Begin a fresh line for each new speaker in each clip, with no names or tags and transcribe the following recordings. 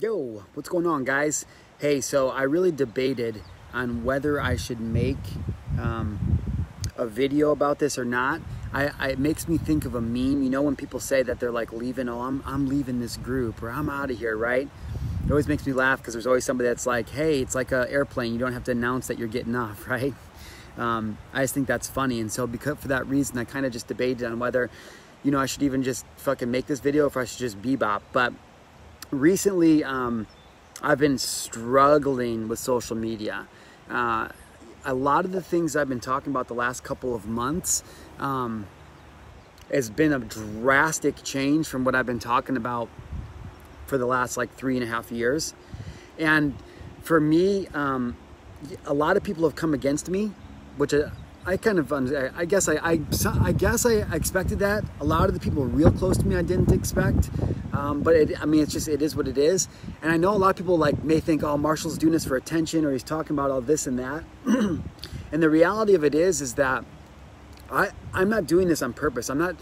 Yo, what's going on, guys? Hey, so I really debated on whether I should make um, a video about this or not. I, I, it makes me think of a meme. You know, when people say that they're like leaving, oh, I'm, I'm leaving this group or I'm out of here, right? It always makes me laugh because there's always somebody that's like, hey, it's like an airplane. You don't have to announce that you're getting off, right? Um, I just think that's funny. And so, because for that reason, I kind of just debated on whether, you know, I should even just fucking make this video or if I should just bebop. But recently um, I've been struggling with social media. Uh, a lot of the things I've been talking about the last couple of months um, has been a drastic change from what I've been talking about for the last like three and a half years. And for me, um, a lot of people have come against me, which uh, I kind of, I guess I, I, I, guess I expected that. A lot of the people real close to me I didn't expect, um, but it, I mean, it's just it is what it is. And I know a lot of people like may think, oh, Marshall's doing this for attention, or he's talking about all this and that. and the reality of it is, is that I, I'm not doing this on purpose. I'm not,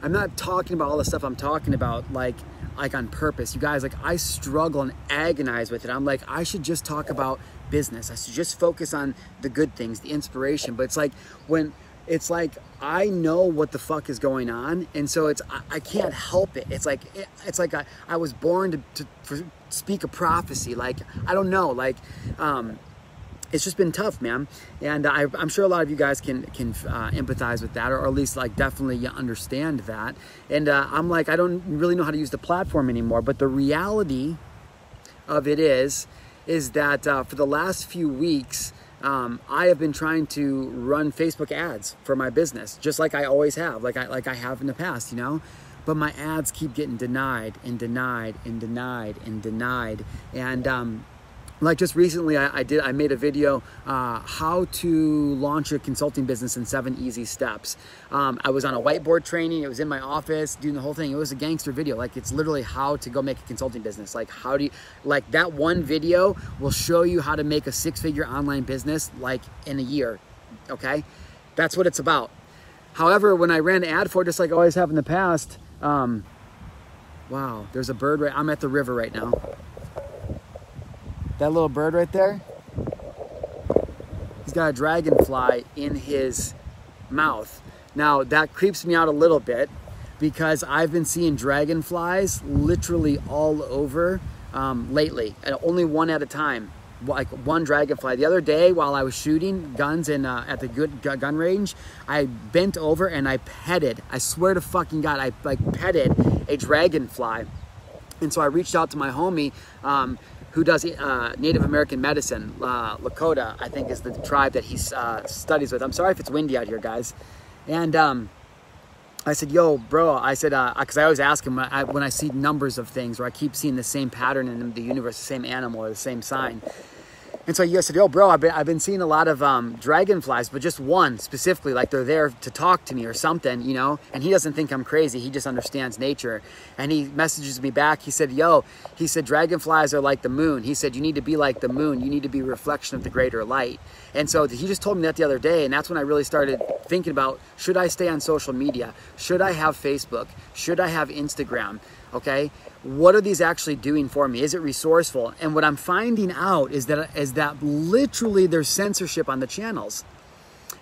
I'm not talking about all the stuff I'm talking about like like on purpose. You guys, like I struggle and agonize with it. I'm like, I should just talk about business. I should just focus on the good things, the inspiration. But it's like when it's like I know what the fuck is going on, and so it's I, I can't help it. It's like it, it's like I, I was born to, to speak a prophecy. Like I don't know, like um, it's just been tough, man. And I, am sure a lot of you guys can can uh, empathize with that, or, at least like definitely understand that. And uh, I'm like, I don't really know how to use the platform anymore. But the reality of it is, is that uh, for the last few weeks. Um, I have been trying to run Facebook ads for my business, just like I always have, like I like I have in the past, you know. But my ads keep getting denied and denied and denied and denied, and um, like just recently I, I, did i made a video uh, how to launch a consulting business in seven easy steps. Um, i was on a whiteboard training it was in my office doing the whole thing. It was a gangster video. Like it's literally how to go make a consulting business. Like how do you like that one video will show you how to make a six figure online business like in a year okay? That's what it's about. However when i ran an ad for it just like I always have in the past um, wow there's a bird right i'm at the river right now that little bird right there, he's got a dragonfly in his mouth. Now that creeps me out a little bit because I've been seeing dragonflies literally all over um, lately, and only one at a time, like one dragonfly. The other day, while I was shooting guns in uh, at the good gun range, I bent over and I petted. I swear to fucking God, I like petted a dragonfly. And so I reached out to my homie um, who does uh, Native American medicine. Uh, Lakota, I think, is the tribe that he uh, studies with. I'm sorry if it's windy out here, guys. And um, I said, yo, bro, I said, because uh, I always ask him when I, when I, see numbers of things or I keep seeing the same pattern in the universe, the same animal or the same sign. And so you said, yo, bro, I've been, I've been seeing a lot of um, dragonflies, but just one specifically, like they're there to talk to me or something, you know? And he doesn't think I'm crazy. He just understands nature. And he messages me back. He said, yo, he said, dragonflies are like the moon. He said, you need to be like the moon. You need to be a reflection of the greater light. And so he just told me that the other day. And that's when I really started thinking about, should I stay on social media? Should I have Facebook? Should I have Instagram? Okay? What are these actually doing for me? Is it resourceful? And what i'm finding out is that is that literally there's censorship on the channels.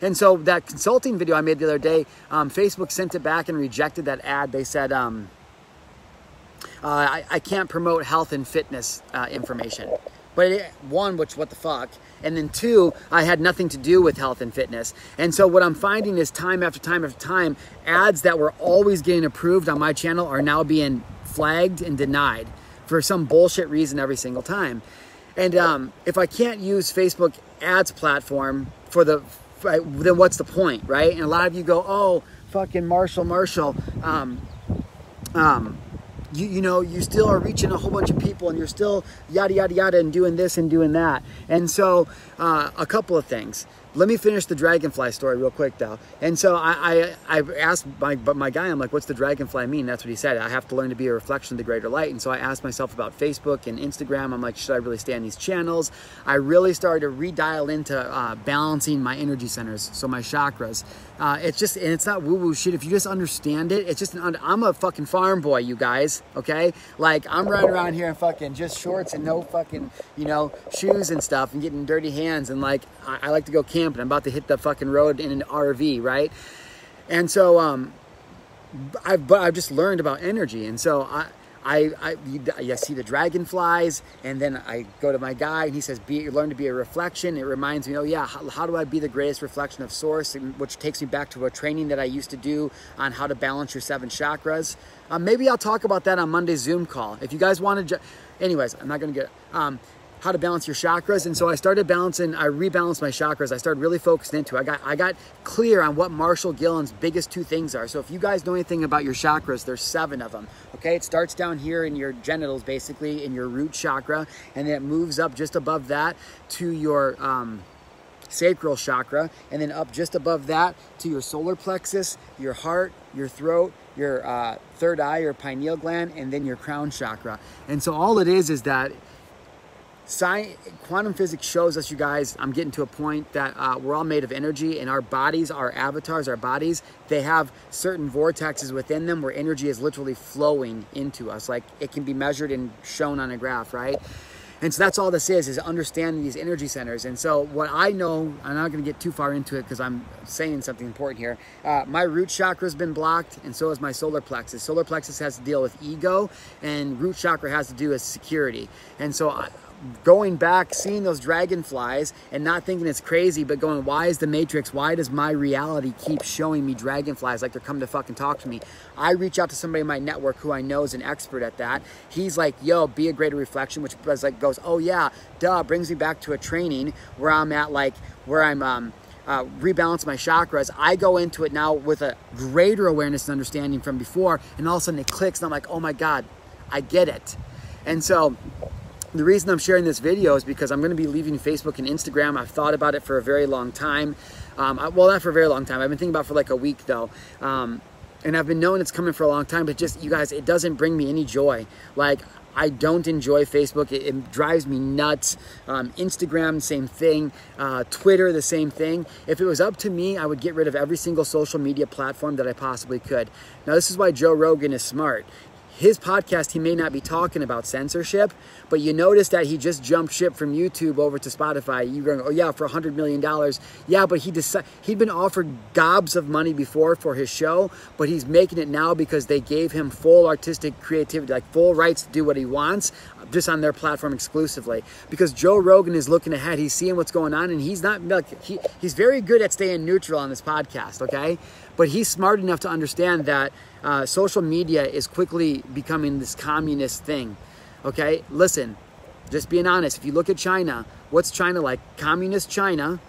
And so that consulting video i made the other day um, facebook sent it back and rejected that ad. They said um, uh, I, I, can't promote health and fitness uh, information. But it, one which what the fuck? And then two i had nothing to do with health and fitness. And so what i'm finding is time after time after time ads that were always getting approved on my channel are now being flagged and denied for some bullshit reason every single time. And um, if I can't use Facebook ads platform for the, then what's the point, right? And a lot of you go, oh, fucking Marshall, Marshall, um, um, you, you know, you still are reaching a whole bunch of people and you're still yada, yada, yada, and doing this and doing that. And so, uh, a couple of things. Let me finish the dragonfly story real quick though. And so I, I, I asked my, but my guy, I'm like, what's the dragonfly mean? That's what he said. I have to learn to be a reflection of the greater light. And so I asked myself about Facebook and Instagram. I'm like, should I really stay on these channels? I really started to redial into uh, balancing my energy centers, so my chakras. Uh, it's just, and it's not woo woo shit. If you just understand it, it's just an, I'm a fucking farm boy, you guys, okay? Like, I'm running around here in fucking just shorts and no fucking, you know, shoes and stuff and getting dirty hands. And like, I, I like to go camping. I'm about to hit the fucking road in an RV, right? And so, um, I've, but I've just learned about energy. And so I, I, I, I, see the dragonflies, and then I go to my guy, and he says, "Be learn to be a reflection." It reminds me, oh yeah, how, how do I be the greatest reflection of Source? And, which takes me back to a training that I used to do on how to balance your seven chakras. Um, maybe I'll talk about that on Monday's Zoom call. If you guys want to, anyways, I'm not to get. Um, how to balance your chakras. And so I started balancing, I rebalanced my chakras. I started really focusing into it. I got I got clear on what Marshall Gillen's biggest two things are. So if you guys know anything about your chakras, there's seven of them. Okay, it starts down here in your genitals, basically in your root chakra, and then it moves up just above that to your um, sacral chakra, and then up just above that to your solar plexus, your heart, your throat, your uh, third eye, your pineal gland, and then your crown chakra. And so all it is is that Science, quantum physics shows us, you guys, I'm getting to a point that uh, we're all made of energy and our bodies, our avatars, our bodies, they have certain vortexes within them where energy is literally flowing into us. Like it can be measured and shown on a graph, right? And so that's all this is, is understanding these energy centers. And so what I know, I'm not going to get too far into it because I'm saying something important here. Uh, my root chakra has been blocked and so has my solar plexus. Solar plexus has to deal with ego and root chakra has to do with security. And so I, going back, seeing those dragonflies and not thinking it's crazy, but going, why is the Matrix, why does my reality keep showing me dragonflies like they're coming to fucking talk to me? I reach out to somebody in my network who I know is an expert at that. He's like, yo, be a greater reflection, which was like goes, oh yeah, duh, brings me back to a training where I'm at like, where I'm, um, uh, rebalance my chakras, I go into it now with a greater awareness and understanding from before, and all of a sudden it clicks, and I'm like, oh my God, I get it. And so the reason I'm sharing this video is because I'm going to be leaving Facebook and Instagram. I've thought about it for a very long time. Um, I, well, not for a very long time. I've been thinking about for like a week though. Um, and I've been knowing it's coming for a long time, but just, you guys, it doesn't bring me any joy. Like, I don't enjoy Facebook. It, it drives me nuts. Um, Instagram, same thing. Uh, Twitter, the same thing. If it was up to me, I would get rid of every single social media platform that I possibly could. Now, this is why Joe Rogan is smart his podcast, he may not be talking about censorship, but you notice that he just jumped ship from YouTube over to Spotify. You're going, oh yeah, for $100 million. Yeah, but he decided, he'd been offered gobs of money before for his show, but he's making it now because they gave him full artistic creativity, like full rights to do what he wants just on their platform exclusively. Because Joe Rogan is looking ahead, he's seeing what's going on, and he's not like he, he's very good at staying neutral on this podcast, okay? But he's smart enough to understand that uh, social media is quickly becoming this communist thing. Okay, listen, just being honest. If you look at China, what's China like? Communist China.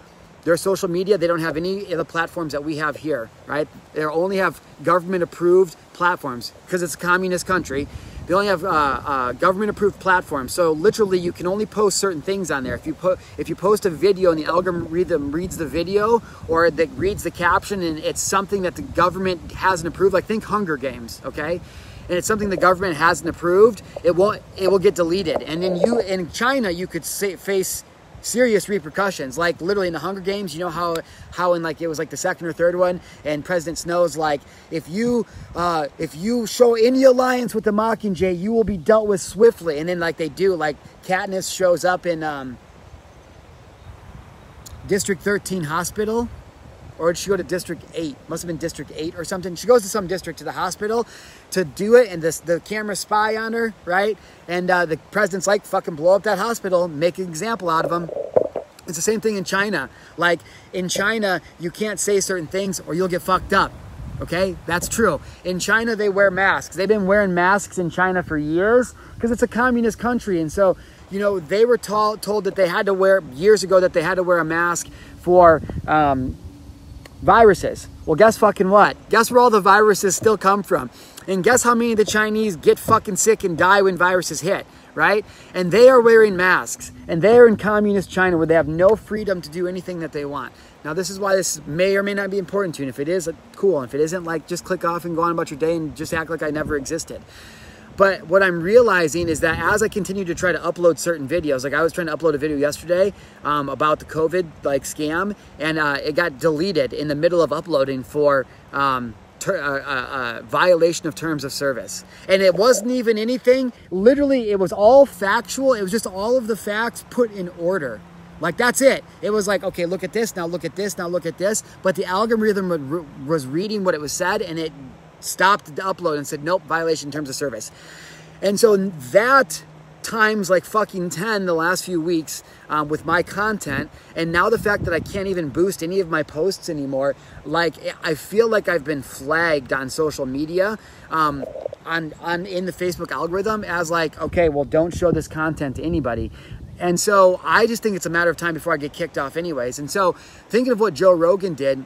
Their social media, they don't have any of the platforms that we have here, right? They only have government approved platforms because it's a communist country. They only have uh, uh, government-approved platforms, so literally you can only post certain things on there. If you put if you post a video and the algorithm reads the video or that reads the caption and it's something that the government hasn't approved, like think Hunger Games, okay? And it's something the government hasn't approved, it won't it will get deleted. And then you in China you could say, face serious repercussions. Like literally in the Hunger Games, you know how how in like it was like the second or third one, and President Snow's like, if you uh, if you show any alliance with the Mockingjay, you will be dealt with swiftly. And then like they do, like Katniss shows up in um, District 13 Hospital or did she go to District 8? Must have been District 8 or something. She goes to some district to the hospital to do it, and this, the camera spy on her, right? And uh, the president's like, fucking blow up that hospital, make an example out of them. It's the same thing in China. Like, in China, you can't say certain things or you'll get fucked up. Okay, that's true. In China, they wear masks. They've been wearing masks in China for years because it's a communist country. And so, you know, they were told, told that they had to wear, years ago, that they had to wear a mask for um, viruses. Well, guess fucking what? Guess where all the viruses still come from? And guess how many of the Chinese get fucking sick and die when viruses hit? right? And they are wearing masks. And they are in communist China where they have no freedom to do anything that they want. Now, this is why this may or may not be important to you. And if it is, uh, cool. And if it isn't, like, just click off and go on about your day and just act like I never existed. But what I'm realizing is that as I continue to try to upload certain videos, like I was trying to upload a video yesterday um, about the COVID like scam, and uh, it got deleted in the middle of uploading for um, ter- uh, uh, uh, violation of terms of service. And it wasn't even anything. Literally, it was all factual. It was just all of the facts put in order. Like that's it. It was like, okay, look at this, now look at this, now look at this. But the algorithm was reading what it was said and it stopped the upload and said, nope, violation in terms of service. And so that times like fucking 10 the last few weeks um, with my content and now the fact that i can't even boost any of my posts anymore like i feel like i've been flagged on social media um, on, on in the facebook algorithm as like okay well don't show this content to anybody and so i just think it's a matter of time before i get kicked off anyways and so thinking of what joe rogan did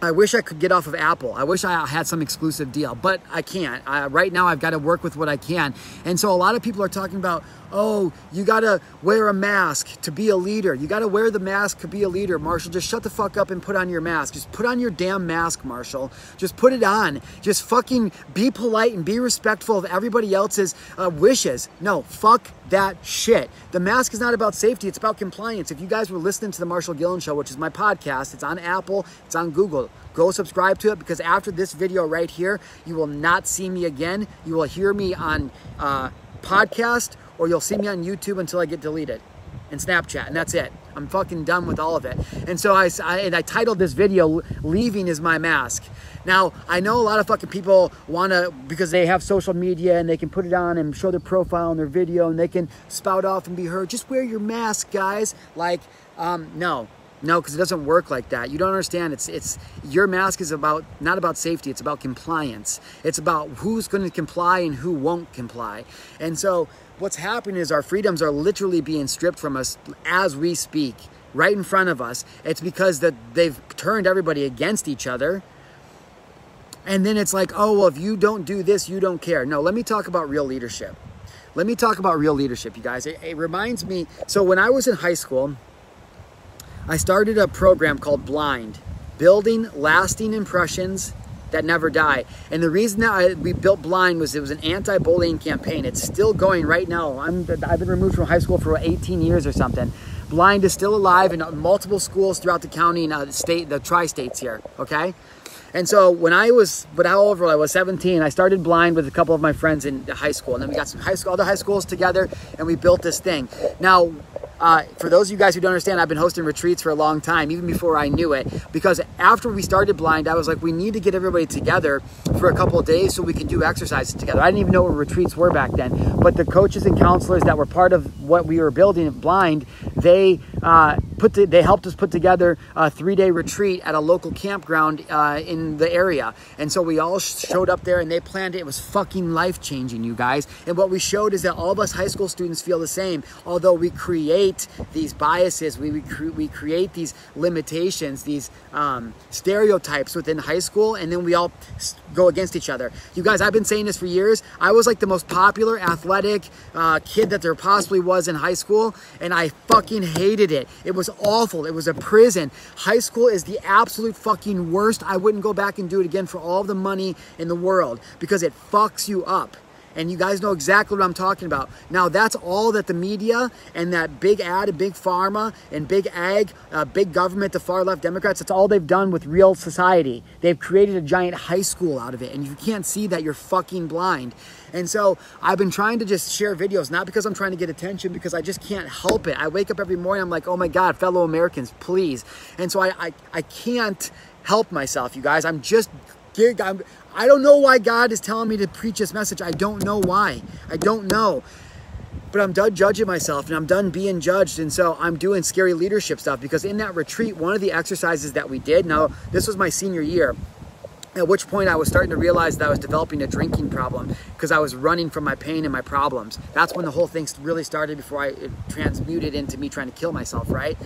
I wish I could get off of Apple. I wish I had some exclusive deal, but I can't. right now, I've got to work with what I can. And so a lot of people are talking about, oh, you got to wear a mask to be a leader. You got to wear the mask to be a leader. Marshall, just shut the fuck up and put on your mask. Just put on your damn mask, Marshall. Just put it on. Just fucking be polite and be respectful of everybody else's uh, wishes. No, fuck that shit. The mask is not about safety, it's about compliance. If you guys were listening to the Marshall Gillen Show, which is my podcast, it's on Apple, it's on Google. Go subscribe to it because after this video right here, you will not see me again. You will hear me on uh, podcast or you'll see me on YouTube until I get deleted and Snapchat, and that's it. I'm fucking done with all of it. And so I, I, and I titled this video, Leaving is My Mask. Now, I know a lot of fucking people want to, because they have social media and they can put it on and show their profile and their video and they can spout off and be heard. Just wear your mask, guys. Like, um, no, no, because it doesn't work like that. You don't understand. It's it's your mask is about not about safety. It's about compliance. It's about who's going to comply and who won't comply. And so what's happening is our freedoms are literally being stripped from us as we speak, right in front of us. It's because that they've turned everybody against each other. And then it's like, oh well, if you don't do this, you don't care. No, let me talk about real leadership. Let me talk about real leadership, you guys. It, it reminds me. So when I was in high school I started a program called Blind, Building Lasting Impressions that Never Die. And the reason that I, we built Blind was it was an anti-bullying campaign. It's still going right now. I'm, I've been removed from high school for 18 years or something. Blind is still alive in multiple schools throughout the county and uh, the state, the tri-states here, okay? And so when I was, but however I was 17, I started blind with a couple of my friends in high school. And then we got some high school, other high schools together and we built this thing. Now, uh, for those of you guys who don't understand, I've been hosting retreats for a long time, even before I knew it. Because after we started Blind, I was like, we need to get everybody together for a couple days so we can do exercises together. I didn't even know what retreats were back then. But the coaches and counselors that were part of what we were building Blind, they uh, put the, they helped us put together a three day retreat at a local campground uh, in the area. And so we all showed up there and they planned it. It was fucking life changing, you guys. And what we showed is that all of us high school students feel the same, although we create create these biases, we, we, cre we create these limitations, these um, stereotypes within high school, and then we all go against each other. You guys, I've been saying this for years. I was like the most popular athletic uh, kid that there possibly was in high school, and I fucking hated it. It was awful. It was a prison. High school is the absolute fucking worst. I wouldn't go back and do it again for all the money in the world because it fucks you up and you guys know exactly what I'm talking about. Now, that's all that the media and that big ad and big pharma and big ag, uh, big government, the far left Democrats, that's all they've done with real society. They've created a giant high school out of it, and you can't see that you're fucking blind. And so I've been trying to just share videos, not because I'm trying to get attention, because I just can't help it. I wake up every morning, I'm like, oh my God, fellow Americans, please. And so I, I, I can't help myself, you guys. I'm just I don't know why God is telling me to preach this message. I don't know why. I don't know. But I'm done judging myself and I'm done being judged. And so I'm doing scary leadership stuff because in that retreat, one of the exercises that we did, now this was my senior year, at which point I was starting to realize that I was developing a drinking problem because I was running from my pain and my problems. That's when the whole thing really started before I transmuted into me trying to kill myself, right?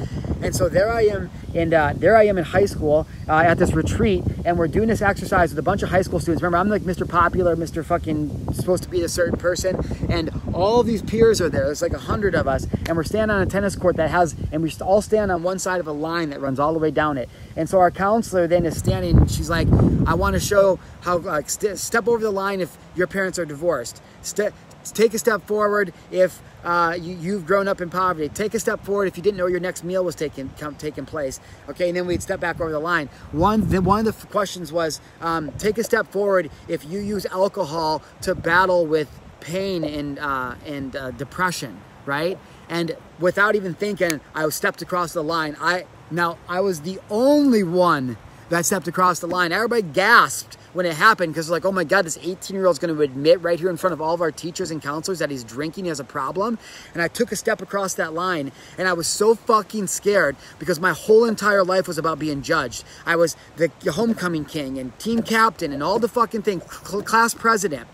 And so there I am, and uh, there I am in high school uh, at this retreat, and we're doing this exercise with a bunch of high school students. Remember, I'm like Mr. Popular, Mr. Fucking supposed to be a certain person, and all these peers are there. There's like a hundred of us, and we're standing on a tennis court that has, and we all stand on one side of a line that runs all the way down it. And so our counselor then is standing, and she's like, I want to show how, like, st- step over the line if your parents are divorced. Ste- take a step forward if uh, you, have grown up in poverty. Take a step forward if you didn't know your next meal was taking come, taking place. Okay, and then we'd step back over the line. One, the, one of the questions was, um, take a step forward if you use alcohol to battle with pain and uh, and uh, depression, right? And without even thinking, I stepped across the line. I now I was the only one that stepped across the line. Everybody gasped when it happened because like, oh my God, this 18 year old is going to admit right here in front of all of our teachers and counselors that he's drinking as a problem. And I took a step across that line and I was so fucking scared because my whole entire life was about being judged. I was the homecoming king and team captain and all the fucking thing, class president.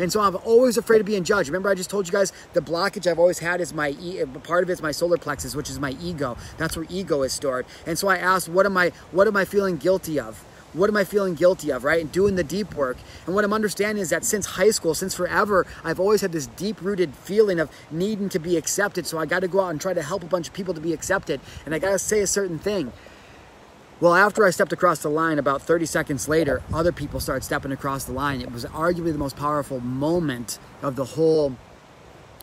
And so I'm always afraid of being judged. Remember, I just told you guys the blockage I've always had is my part of it's my solar plexus, which is my ego. That's where ego is stored. And so I asked, what am I what am I feeling guilty of? What am I feeling guilty of, right? And doing the deep work. And what I'm understanding is that since high school, since forever, I've always had this deep rooted feeling of needing to be accepted. So I got to go out and try to help a bunch of people to be accepted. And I got to say a certain thing. Well, after I stepped across the line, about 30 seconds later, other people started stepping across the line. It was arguably the most powerful moment of the whole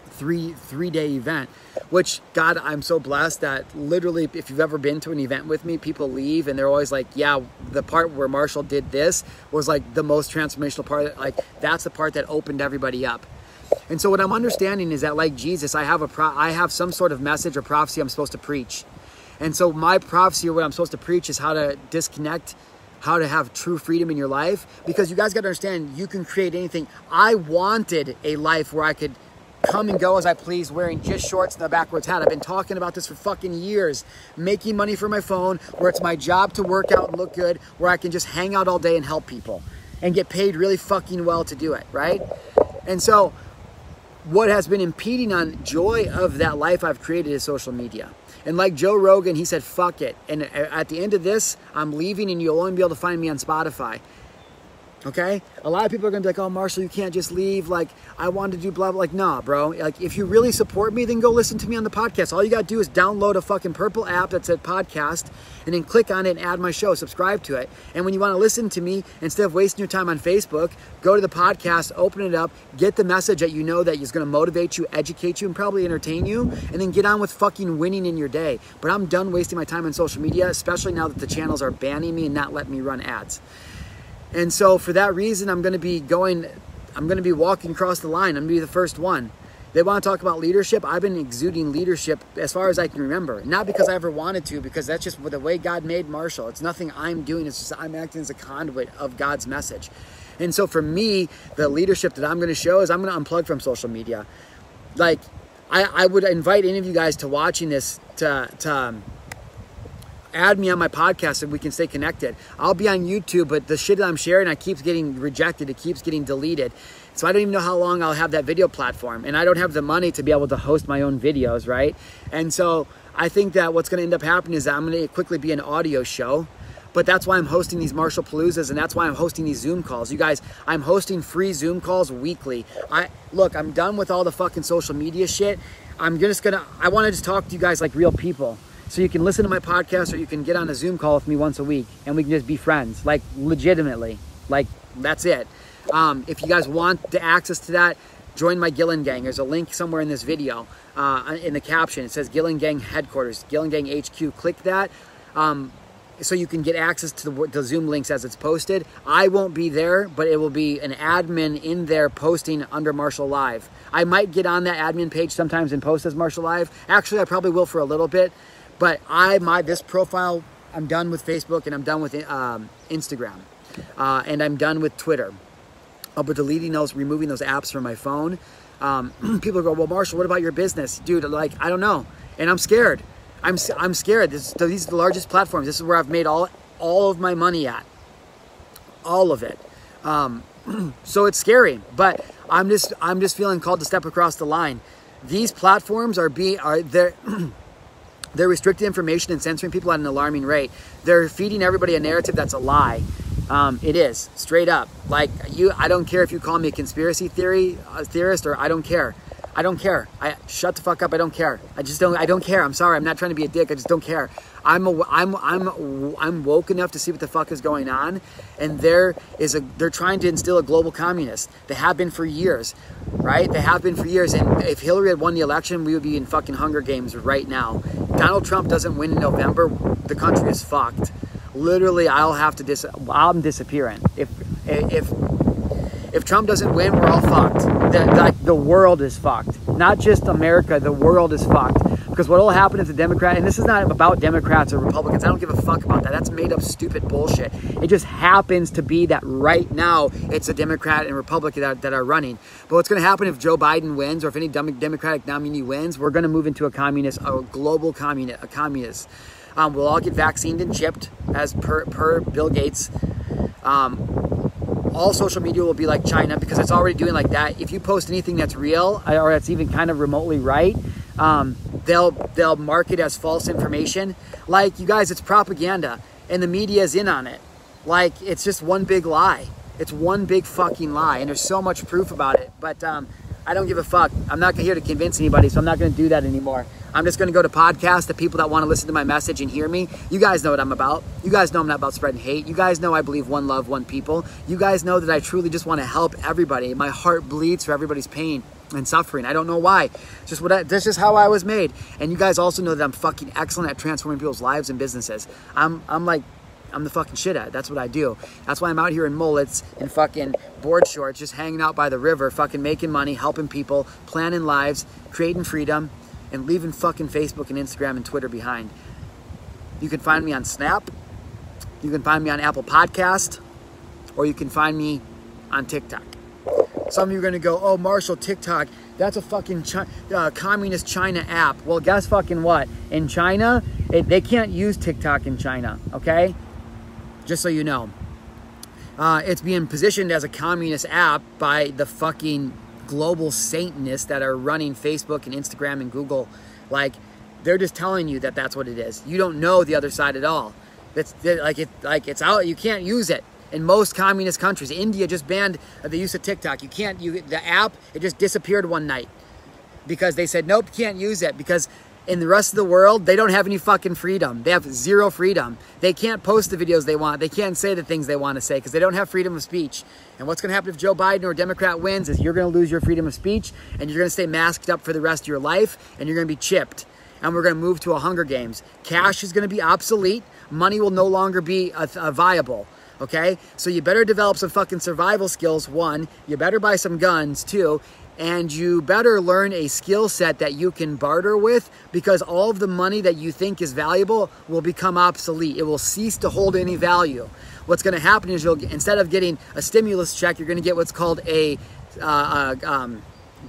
three three day event. Which God, I'm so blessed that literally, if you've ever been to an event with me, people leave and they're always like, "Yeah, the part where Marshall did this was like the most transformational part. Like that's the part that opened everybody up." And so what I'm understanding is that, like Jesus, I have a pro- I have some sort of message or prophecy I'm supposed to preach. And so my prophecy or what I'm supposed to preach is how to disconnect, how to have true freedom in your life. Because you guys got to understand, you can create anything. I wanted a life where I could come and go as I please, wearing just shorts and a backwards hat. I've been talking about this for fucking years. Making money for my phone, where it's my job to work out and look good, where I can just hang out all day and help people and get paid really fucking well to do it, right? And so, what has been impeding on joy of that life I've created is social media. And like Joe Rogan, he said, fuck it. And at the end of this, I'm leaving and you'll only be able to find me on Spotify. Okay? A lot of people are gonna be like, oh, Marshall, you can't just leave. Like, I want to do blah, blah. Like, nah, bro. Like, if you really support me, then go listen to me on the podcast. All you gotta do is download a fucking purple app that said podcast and then click on it and add my show, subscribe to it. And when you wanna listen to me, instead of wasting your time on Facebook, go to the podcast, open it up, get the message that you know that is gonna motivate you, educate you, and probably entertain you, and then get on with fucking winning in your day. But I'm done wasting my time on social media, especially now that the channels are banning me and not letting me run ads. And so for that reason, I'm going to be going, I'm going to be walking across the line. I'm going to be the first one. They want to talk about leadership. I've been exuding leadership as far as I can remember. Not because I ever wanted to, because that's just the way God made Marshall. It's nothing I'm doing. It's just I'm acting as a conduit of God's message. And so for me, the leadership that I'm going to show is I'm going to unplug from social media. Like, I, I would invite any of you guys to watching this to, to um, add me on my podcast and we can stay connected. I'll be on YouTube, but the shit that I'm sharing, I keeps getting rejected. It keeps getting deleted. So I don't even know how long I'll have that video platform. And I don't have the money to be able to host my own videos, right? And so I think that what's going to end up happening is that I'm going to quickly be an audio show. But that's why I'm hosting these Marshalpaloozas and that's why I'm hosting these Zoom calls. You guys, I'm hosting free Zoom calls weekly. I look, I'm done with all the fucking social media shit. I'm just gonna I want to just talk to you guys like real people. So you can listen to my podcast or you can get on a Zoom call with me once a week and we can just be friends, like legitimately. Like that's it. Um, if you guys want the access to that, join my Gillen Gang. There's a link somewhere in this video uh, in the caption. It says Gillen Gang Headquarters, Gillen Gang HQ. Click that. Um, so you can get access to the, the, Zoom links as it's posted. I won't be there, but it will be an admin in there posting under Marshall Live. I might get on that admin page sometimes and post as Marshall Live. Actually, I probably will for a little bit but I, my, this profile, I'm done with Facebook and I'm done with um, Instagram. Uh, and I'm done with Twitter. I'll be deleting those, removing those apps from my phone. Um, people go, well, Marshall, what about your business? Dude, like, I don't know. And I'm scared. I'm, I'm scared. This, these are the largest platforms. This is where I've made all, all of my money at. all of it. Um, so it's scary, but I'm just I'm just feeling called to step across the line. These platforms are being are they're they're restricting information and censoring people at an alarming rate. They're feeding everybody a narrative that's a lie. Um, it is straight up. Like you, I don't care if you call me a conspiracy theory a theorist or I don't care. I don't care. I shut the fuck up. I don't care. I just don't. I don't care. I'm sorry. I'm not trying to be a dick. I just don't care. I'm a, I'm I'm I'm woke enough to see what the fuck is going on, and there is a they're trying to instill a global communist. They have been for years, right? They have been for years. And if Hillary had won the election, we would be in fucking Hunger Games right now. Donald Trump doesn't win in November, the country is fucked. Literally, I'll have to dis. I'm disappearing if if if Trump doesn't win, we're all fucked. The, like the world is fucked. Not just America, the world is fucked. Because what will happen if the Democrat, and this is not about Democrats or Republicans, I don't give a fuck about that. That's made up stupid bullshit. It just happens to be that right now it's a Democrat and Republican that, that are running. But what's going to happen if Joe Biden wins or if any Democratic nominee wins, we're going to move into a communist, a global communist, a communist. Um, we'll all get vaccinated and chipped as per, per Bill Gates. Um, all social media will be like China because it's already doing like that. If you post anything that's real or that's even kind of remotely right, um, they'll they'll mark it as false information. Like you guys, it's propaganda, and the media is in on it. Like it's just one big lie. It's one big fucking lie, and there's so much proof about it. But um, I don't give a fuck. I'm not here to convince anybody, so I'm not going to do that anymore. I'm just going to go to podcasts, the people that want to listen to my message and hear me. You guys know what I'm about. You guys know I'm not about spreading hate. You guys know I believe one love, one people. You guys know that I truly just want to help everybody. My heart bleeds for everybody's pain and suffering. I don't know why. Just what I, that's just how I was made. And you guys also know that I'm fucking excellent at transforming people's lives and businesses. I'm I'm like I'm the fucking shit at. That's what I do. That's why I'm out here in mullets and fucking board shorts, just hanging out by the river, fucking making money, helping people, planning lives, creating freedom, and leaving fucking Facebook and Instagram and Twitter behind. You can find me on Snap. You can find me on Apple Podcast, or you can find me on TikTok. Some of you are gonna go, "Oh, Marshall, TikTok, that's a fucking uh, communist China app." Well, guess fucking what? In China, it, they can't use TikTok in China. Okay, just so you know, uh, it's being positioned as a communist app by the fucking global Satanists that are running Facebook and Instagram and Google. Like, they're just telling you that that's what it is. You don't know the other side at all. That's like it, like it's out. You can't use it in most communist countries. India just banned the use of TikTok. You can't. You the app it just disappeared one night because they said nope, can't use it because in the rest of the world, they don't have any fucking freedom. They have zero freedom. They can't post the videos they want. They can't say the things they want to say because they don't have freedom of speech. And what's going to happen if Joe Biden or a Democrat wins is you're going to lose your freedom of speech and you're going to stay masked up for the rest of your life and you're going to be chipped. And we're going to move to a Hunger Games. Cash is going to be obsolete. Money will no longer be a, a viable. Okay? So you better develop some fucking survival skills, one. You better buy some guns, two and you better learn a skill set that you can barter with because all of the money that you think is valuable will become obsolete. It will cease to hold any value. What's going to happen is you'll instead of getting a stimulus check, you're going to get what's called a uh, uh, um,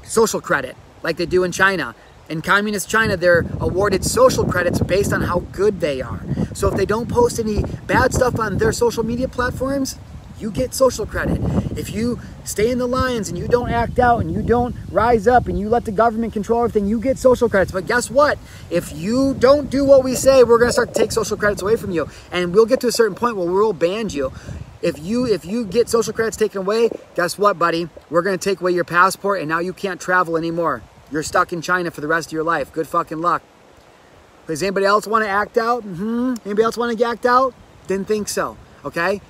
social credit, like they do in China. In communist China, they're awarded social credits based on how good they are. So if they don't post any bad stuff on their social media platforms, you get social credit. If you stay in the lines and you don't act out and you don't rise up and you let the government control everything, you get social credits. But guess what? If you don't do what we say, we're going to start to take social credits away from you. And we'll get to a certain point where we'll ban you. If you if you get social credits taken away, guess what, buddy? We're going to take away your passport and now you can't travel anymore. You're stuck in China for the rest of your life. Good fucking luck. Does anybody else want to act out? Mm-hmm. Anybody else want to act out? Didn't think so. Okay?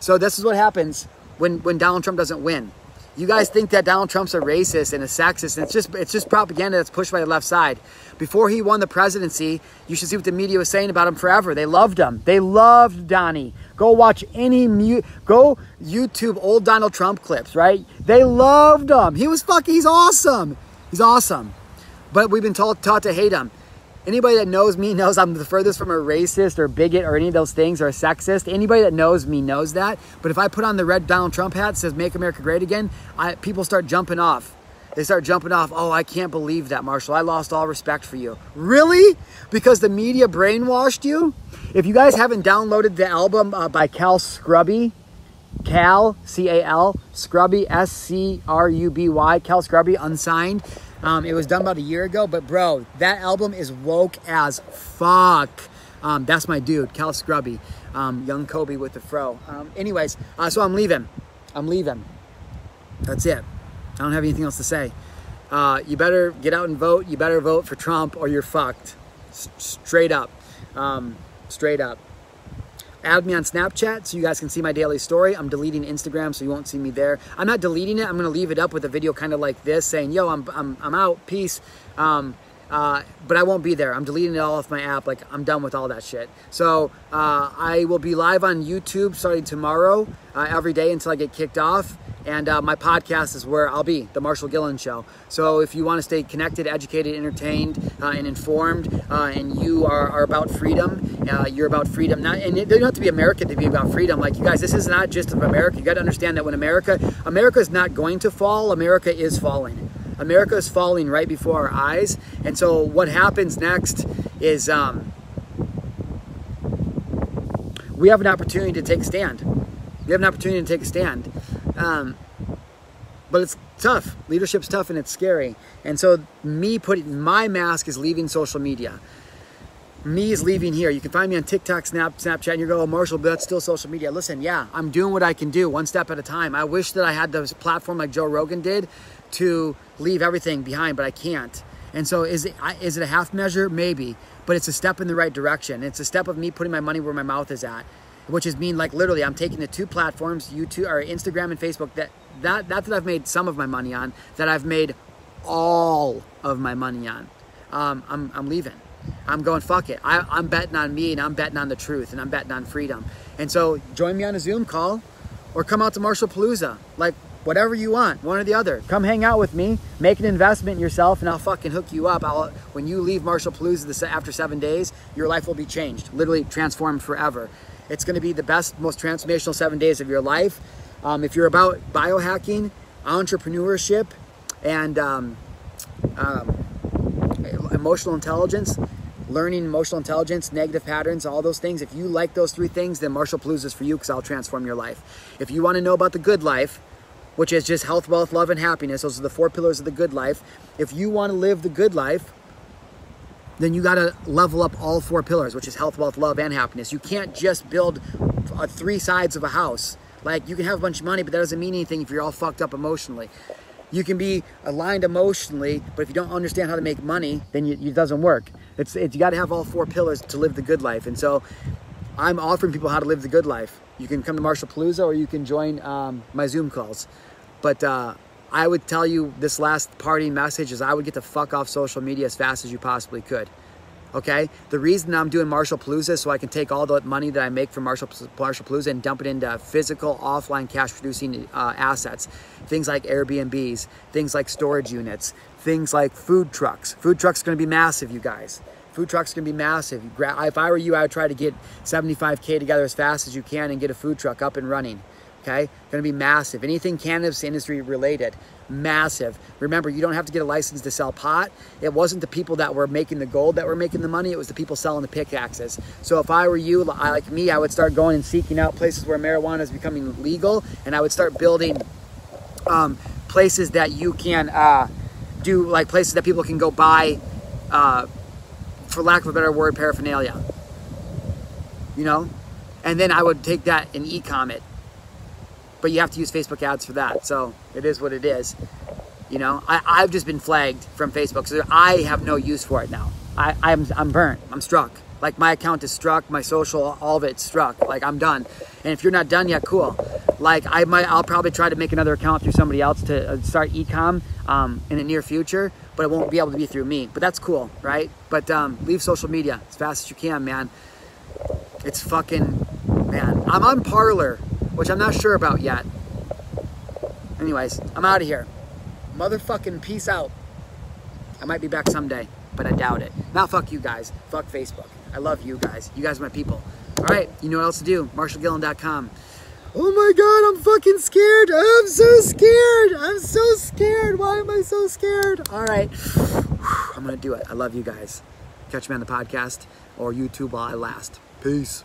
So this is what happens when, when Donald Trump doesn't win. You guys think that Donald Trump's a racist and a sexist, and it's just it's just propaganda that's pushed by the left side. Before he won the presidency, you should see what the media was saying about him forever. They loved him. They loved Donnie. Go watch any mu- go YouTube old Donald Trump clips, right? They loved him. He was fucking he's awesome. He's awesome. But we've been taught taught to hate him. Anybody that knows me knows I'm the furthest from a racist or bigot or any of those things or a sexist. Anybody that knows me knows that. But if I put on the red Donald Trump hat says "Make America Great Again," I, people start jumping off. They start jumping off. Oh, I can't believe that, Marshall. I lost all respect for you. Really? Because the media brainwashed you? If you guys haven't downloaded the album uh, by Cal Scruby, Cal, C A L, Scruby, S C R U B Y, Cal Scruby, unsigned. Um, it was done about a year ago, but bro, that album is woke as fuck. Um, that's my dude, Cal Scruby, um, young Kobe with the fro. Um, anyways, uh, so I'm leaving. I'm leaving. That's it. I don't have anything else to say. Uh, you better get out and vote. You better vote for Trump or you're fucked. S- straight up. Um, straight up. Add me on Snapchat so you guys can see my daily story. I'm deleting Instagram so you won't see me there. I'm not deleting it. I'm going to leave it up with a video kind of like this saying, yo, I'm, I'm, I'm out. Peace. Um, uh, but I won't be there. I'm deleting it all off my app. Like I'm done with all that shit. So uh, I will be live on YouTube starting tomorrow uh, every day until I get kicked off. And uh, my podcast is where I'll be, The Marshall Gillen Show. So if you want to stay connected, educated, entertained, uh, and informed, uh, and you are, are about freedom, you're about freedom. Not, and you don't have to be American to be about freedom. Like you guys, this is not just of America. You got to understand that when America, America is not going to fall. America is falling. America is falling right before our eyes. And so what happens next is um, we have an opportunity to take a stand. We have an opportunity to take a stand. Um, but it's tough. Leadership's tough and it's scary. And so me putting my mask is leaving social media. Me is leaving here. You can find me on TikTok, Snap, Snapchat, and you go, oh, Marshall, but that's still social media. Listen, yeah, I'm doing what I can do one step at a time. I wish that I had this platform like Joe Rogan did to leave everything behind, but I can't. And so is it, is it a half measure? Maybe, but it's a step in the right direction. It's a step of me putting my money where my mouth is at which is mean like literally I'm taking the two platforms, YouTube or Instagram and Facebook that that that's that I've made some of my money on, that I've made all of my money on. Um, I'm I'm leaving. I'm going fuck it. I, I'm betting on me and I'm betting on the truth and I'm betting on freedom. And so join me on a Zoom call or come out to Marshalpalooza. Like whatever you want, one or the other. Come hang out with me, make an investment in yourself, and I'll fucking hook you up. I'll, when you leave Marshalpalooza after seven days, your life will be changed, literally transformed forever. It's to be the best, most transformational seven days of your life. Um, if you're about biohacking, entrepreneurship, and um, um, emotional intelligence, learning emotional intelligence, negative patterns, all those things. If you like those three things, then Marshalpalooza is for you because I'll transform your life. If you want to know about the good life, which is just health, wealth, love, and happiness, those are the four pillars of the good life. If you want to live the good life, then you got to level up all four pillars, which is health, wealth, love, and happiness. You can't just build three sides of a house. Like you can have a bunch of money, but that doesn't mean anything if you're all fucked up emotionally. You can be aligned emotionally, but if you don't understand how to make money, then you, it doesn't work. It's, it's you got to have all four pillars to live the good life. And so, I'm offering people how to live the good life. You can come to Marshalpalooza, or you can join um, my Zoom calls. But uh, I would tell you this last party message is I would get the fuck off social media as fast as you possibly could. Okay? The reason I'm doing Marshalpalooza is so I can take all the money that I make from Marshall, Marshalpalooza and dump it into physical, offline cash producing uh, assets. Things like Airbnbs, things like storage units, things like food trucks. Food trucks to be massive, you guys. Food trucks can be massive. If I were you, I would try to get 75K together as fast as you can and get a food truck up and running okay? To be massive. Anything cannabis industry related, massive. Remember, you don't have to get a license to sell pot. It wasn't the people that were making the gold that were making the money. It was the people selling the pickaxes. So if I were you, like me, I would start going and seeking out places where marijuana is becoming legal, and I would start building um, places that you can uh, do, like places that people can go buy, uh, for lack of a better word, paraphernalia. You know? And then I would take that and e-com it but you have to use Facebook ads for that. So it is what it is. You know, I, I've just been flagged from Facebook, so I have no use for it now. I, I'm, I'm burnt. I'm struck. Like my account is struck, my social, all of it's struck. Like I'm done. And if you're not done yet, cool. Like I might, I'll probably try to make another account through somebody else to uh, start ecom um, in the near future, but it won't be able to be through me. But that's cool, right? But um, leave social media as fast as you can, man. It's fucking, man. I'm on Parler which I'm not sure about yet. Anyways, I'm out of here. Motherfucking peace out. I might be back someday, but I doubt it. Now, fuck you guys. Fuck Facebook. I love you guys. You guys are my people. All right, you know what else to do. MarshallGillen.com. Oh my God, I'm fucking scared. I'm so scared. I'm so scared. Why am I so scared? All right, I'm gonna do it. I love you guys. Catch me on the podcast or YouTube while I last. Peace.